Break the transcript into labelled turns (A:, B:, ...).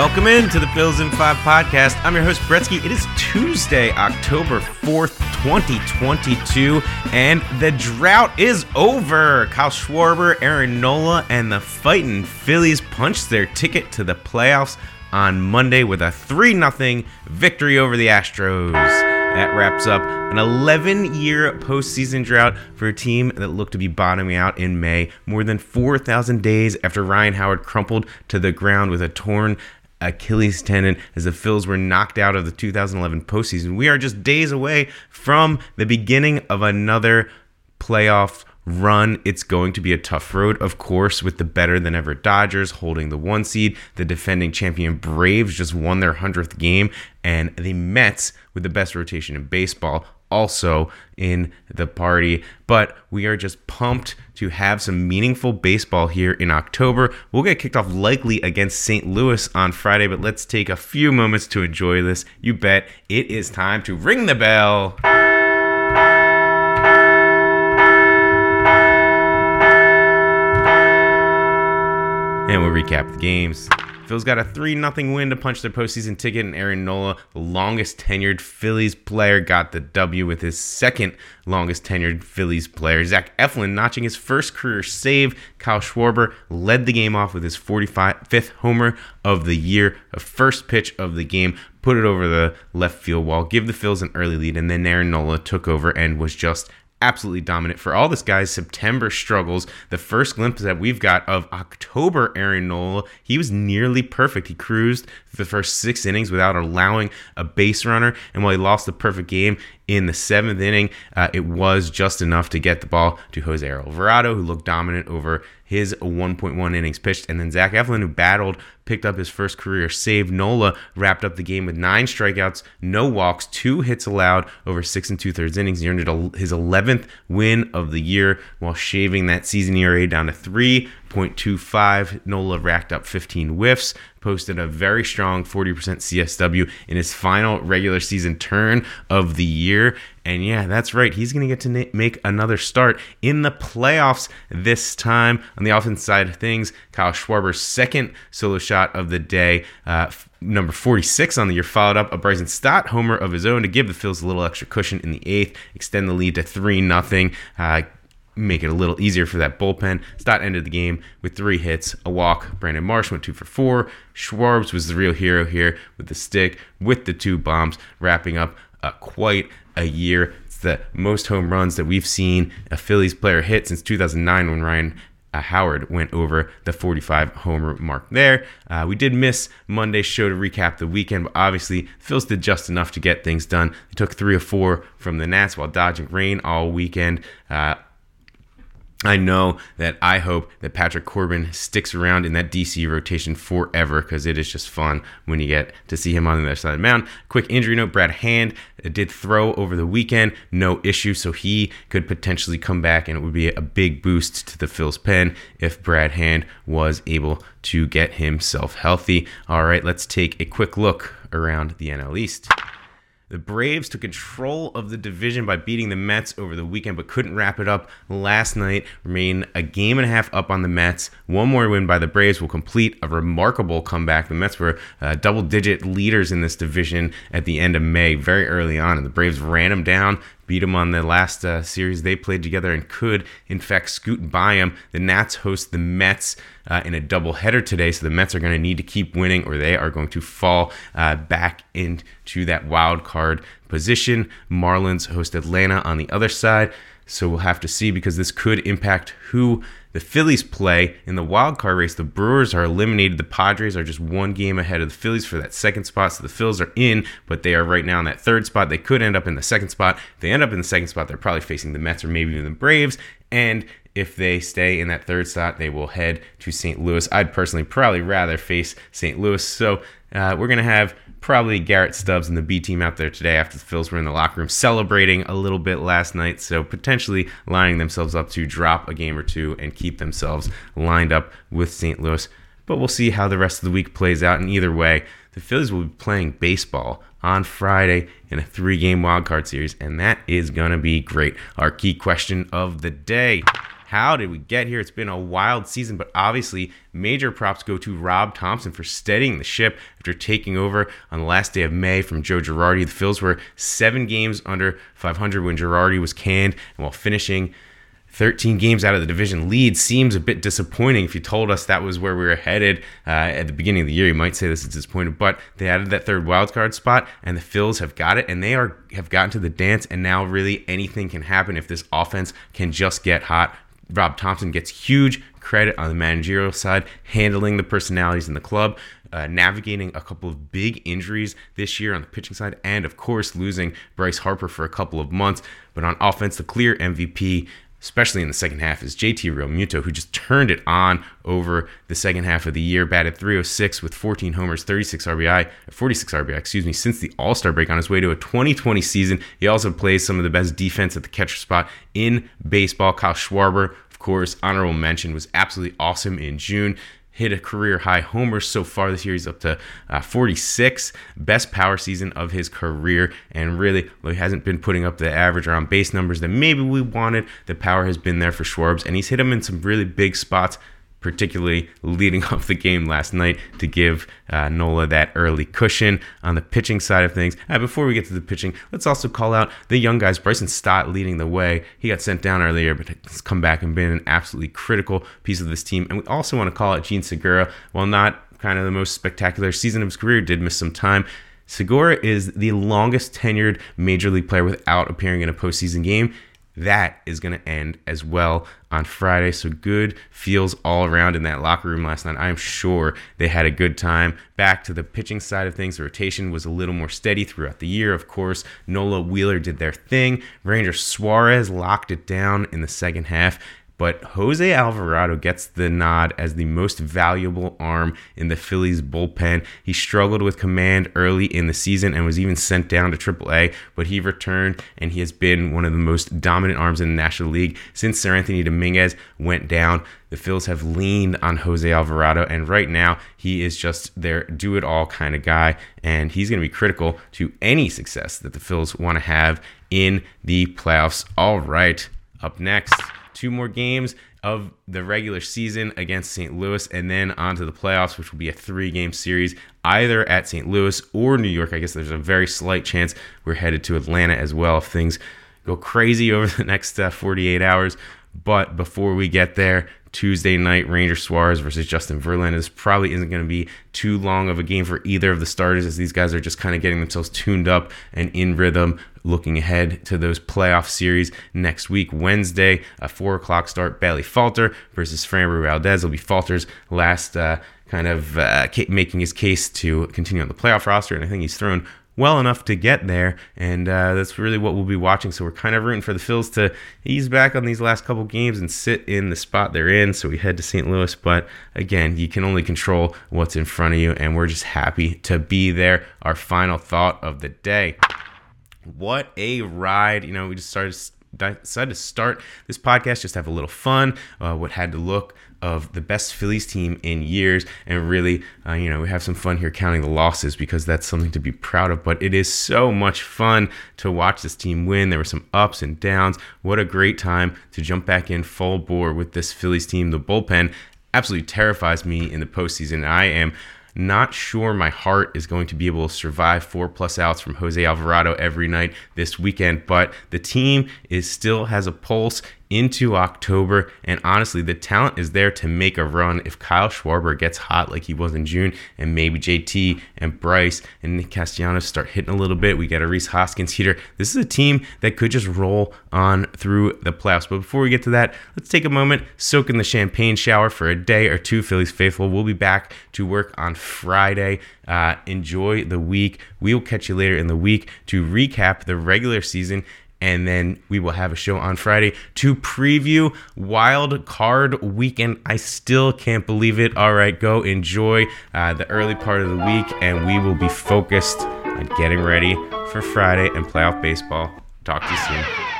A: Welcome in to the Phils in 5 podcast. I'm your host, Bretsky. It is Tuesday, October 4th, 2022, and the drought is over. Kyle Schwarber, Aaron Nola, and the fighting Phillies punched their ticket to the playoffs on Monday with a 3 0 victory over the Astros. That wraps up an 11 year postseason drought for a team that looked to be bottoming out in May, more than 4,000 days after Ryan Howard crumpled to the ground with a torn Achilles tendon as the Phils were knocked out of the 2011 postseason. We are just days away from the beginning of another playoff run. It's going to be a tough road, of course, with the better than ever Dodgers holding the one seed. The defending champion Braves just won their 100th game, and the Mets, with the best rotation in baseball, also in the party. But we are just pumped to have some meaningful baseball here in October. We'll get kicked off likely against St. Louis on Friday, but let's take a few moments to enjoy this. You bet it is time to ring the bell. And we'll recap the games. Phil's got a 3 0 win to punch their postseason ticket, and Aaron Nola, the longest tenured Phillies player, got the W with his second longest tenured Phillies player. Zach Eflin notching his first career save. Kyle Schwarber led the game off with his 45th homer of the year, a first pitch of the game, put it over the left field wall, give the Phils an early lead, and then Aaron Nola took over and was just absolutely dominant. For all this guy's September struggles, the first glimpse that we've got of October Aaron Nola, he was nearly perfect. He cruised the first six innings without allowing a base runner. And while he lost the perfect game in the seventh inning, uh, it was just enough to get the ball to Jose Alvarado, who looked dominant over his 1.1 innings pitched. And then Zach Eflin, who battled, picked up his first career save. Nola wrapped up the game with nine strikeouts, no walks, two hits allowed over six and two thirds innings. He earned his 11th win of the year while shaving that season ERA down to three. 0.25. Nola racked up 15 whiffs, posted a very strong 40% CSW in his final regular season turn of the year. And yeah, that's right. He's going to get to na- make another start in the playoffs this time. On the offense side of things, Kyle Schwarber's second solo shot of the day. Uh, number 46 on the year, followed up a Bryson Stott homer of his own to give the Phils a little extra cushion in the eighth, extend the lead to 3 0. Uh, make it a little easier for that bullpen. Stott ended the game with three hits, a walk. Brandon Marsh went two for four. Schwarbs was the real hero here with the stick, with the two bombs, wrapping up uh, quite a year. It's the most home runs that we've seen a Phillies player hit since 2009 when Ryan uh, Howard went over the 45 homer mark there. Uh, we did miss Monday's show to recap the weekend, but obviously Phils did just enough to get things done. They took three or four from the Nats while dodging rain all weekend. Uh, I know that I hope that Patrick Corbin sticks around in that DC rotation forever because it is just fun when you get to see him on the other side of the mound. Quick injury note Brad Hand uh, did throw over the weekend, no issue, so he could potentially come back and it would be a big boost to the Phils pen if Brad Hand was able to get himself healthy. All right, let's take a quick look around the NL East. The Braves took control of the division by beating the Mets over the weekend, but couldn't wrap it up last night. Remain a game and a half up on the Mets. One more win by the Braves will complete a remarkable comeback. The Mets were uh, double digit leaders in this division at the end of May, very early on, and the Braves ran them down beat them on the last uh, series they played together and could, in fact, scoot by them. The Nats host the Mets uh, in a doubleheader today, so the Mets are going to need to keep winning or they are going to fall uh, back into that wild card position. Marlins host Atlanta on the other side. So we'll have to see because this could impact who the Phillies play in the wild card race. The Brewers are eliminated. The Padres are just one game ahead of the Phillies for that second spot. So the Phillies are in, but they are right now in that third spot. They could end up in the second spot. If they end up in the second spot, they're probably facing the Mets or maybe even the Braves. And if they stay in that third spot, they will head to St. Louis. I'd personally probably rather face St. Louis. So uh, we're going to have probably Garrett Stubbs and the B team out there today after the Phils were in the locker room celebrating a little bit last night. So potentially lining themselves up to drop a game or two and keep themselves lined up with St. Louis. But we'll see how the rest of the week plays out. And either way, the Phillies will be playing baseball on Friday in a three game wildcard series, and that is going to be great. Our key question of the day How did we get here? It's been a wild season, but obviously, major props go to Rob Thompson for steadying the ship after taking over on the last day of May from Joe Girardi. The Phils were seven games under 500 when Girardi was canned, and while finishing 13 games out of the division lead seems a bit disappointing. If you told us that was where we were headed uh, at the beginning of the year, you might say this is disappointing. But they added that third wildcard spot, and the Phils have got it, and they are have gotten to the dance. And now, really, anything can happen if this offense can just get hot. Rob Thompson gets huge credit on the managerial side, handling the personalities in the club. Uh, navigating a couple of big injuries this year on the pitching side, and of course, losing Bryce Harper for a couple of months. But on offense, the clear MVP especially in the second half, is JT Realmuto, who just turned it on over the second half of the year, batted 306 with 14 homers, 36 RBI, 46 RBI, excuse me, since the All Star break on his way to a 2020 season. He also plays some of the best defense at the catcher spot in baseball. Kyle Schwarber, of course, honorable mention, was absolutely awesome in June hit a career high homers so far this year. He's up to uh, 46, best power season of his career, and really he hasn't been putting up the average or on base numbers that maybe we wanted. The power has been there for Schwarbs, and he's hit him in some really big spots particularly leading off the game last night to give uh, Nola that early cushion on the pitching side of things. Uh, before we get to the pitching, let's also call out the young guys. Bryson Stott leading the way. He got sent down earlier, but has come back and been an absolutely critical piece of this team. And we also want to call out Jean Segura. While not kind of the most spectacular season of his career, did miss some time. Segura is the longest tenured major league player without appearing in a postseason game that is going to end as well on Friday. So good feels all around in that locker room last night. I'm sure they had a good time. Back to the pitching side of things, the rotation was a little more steady throughout the year. Of course, Nola Wheeler did their thing. Ranger Suarez locked it down in the second half but Jose Alvarado gets the nod as the most valuable arm in the Phillies bullpen. He struggled with command early in the season and was even sent down to AAA, but he returned and he has been one of the most dominant arms in the National League since Seranthony Dominguez went down. The Phils have leaned on Jose Alvarado, and right now he is just their do it all kind of guy, and he's going to be critical to any success that the Phils want to have in the playoffs. All right, up next two more games of the regular season against St. Louis and then on to the playoffs, which will be a three game series either at St. Louis or New York. I guess there's a very slight chance we're headed to Atlanta as well if things go crazy over the next uh, 48 hours. But before we get there, Tuesday night, Ranger Suarez versus Justin Verlander. This probably isn't going to be too long of a game for either of the starters as these guys are just kind of getting themselves tuned up and in rhythm, looking ahead to those playoff series next week. Wednesday, a 4 o'clock start, Bailey Falter versus Framber Valdez. It'll be Falter's last uh, kind of uh, making his case to continue on the playoff roster, and I think he's thrown well enough to get there, and uh, that's really what we'll be watching. So we're kind of rooting for the Phils to ease back on these last couple games and sit in the spot they're in. So we head to St. Louis, but again, you can only control what's in front of you, and we're just happy to be there. Our final thought of the day. What a ride! You know, we just started decided to start this podcast just have a little fun. Uh, what had to look of the best Phillies team in years, and really, uh, you know, we have some fun here counting the losses because that's something to be proud of. But it is so much fun to watch this team win. There were some ups and downs. What a great time to jump back in full bore with this Phillies team. The bullpen absolutely terrifies me in the postseason. I am not sure my heart is going to be able to survive four plus outs from Jose Alvarado every night this weekend, but the team is still has a pulse into October. And honestly, the talent is there to make a run if Kyle Schwarber gets hot like he was in June, and maybe JT and Bryce and Nick Castellanos start hitting a little bit. We get a Rhys Hoskins heater. This is a team that could just roll on through the playoffs. But before we get to that, let's take a moment, soak in the champagne shower for a day or two. Phillies faithful. We'll be back to work on Friday. Uh, enjoy the week. We will catch you later in the week to recap the regular season and then we will have a show on Friday to preview Wild Card Weekend. I still can't believe it. All right, go enjoy uh, the early part of the week, and we will be focused on getting ready for Friday and playoff baseball. Talk to you soon.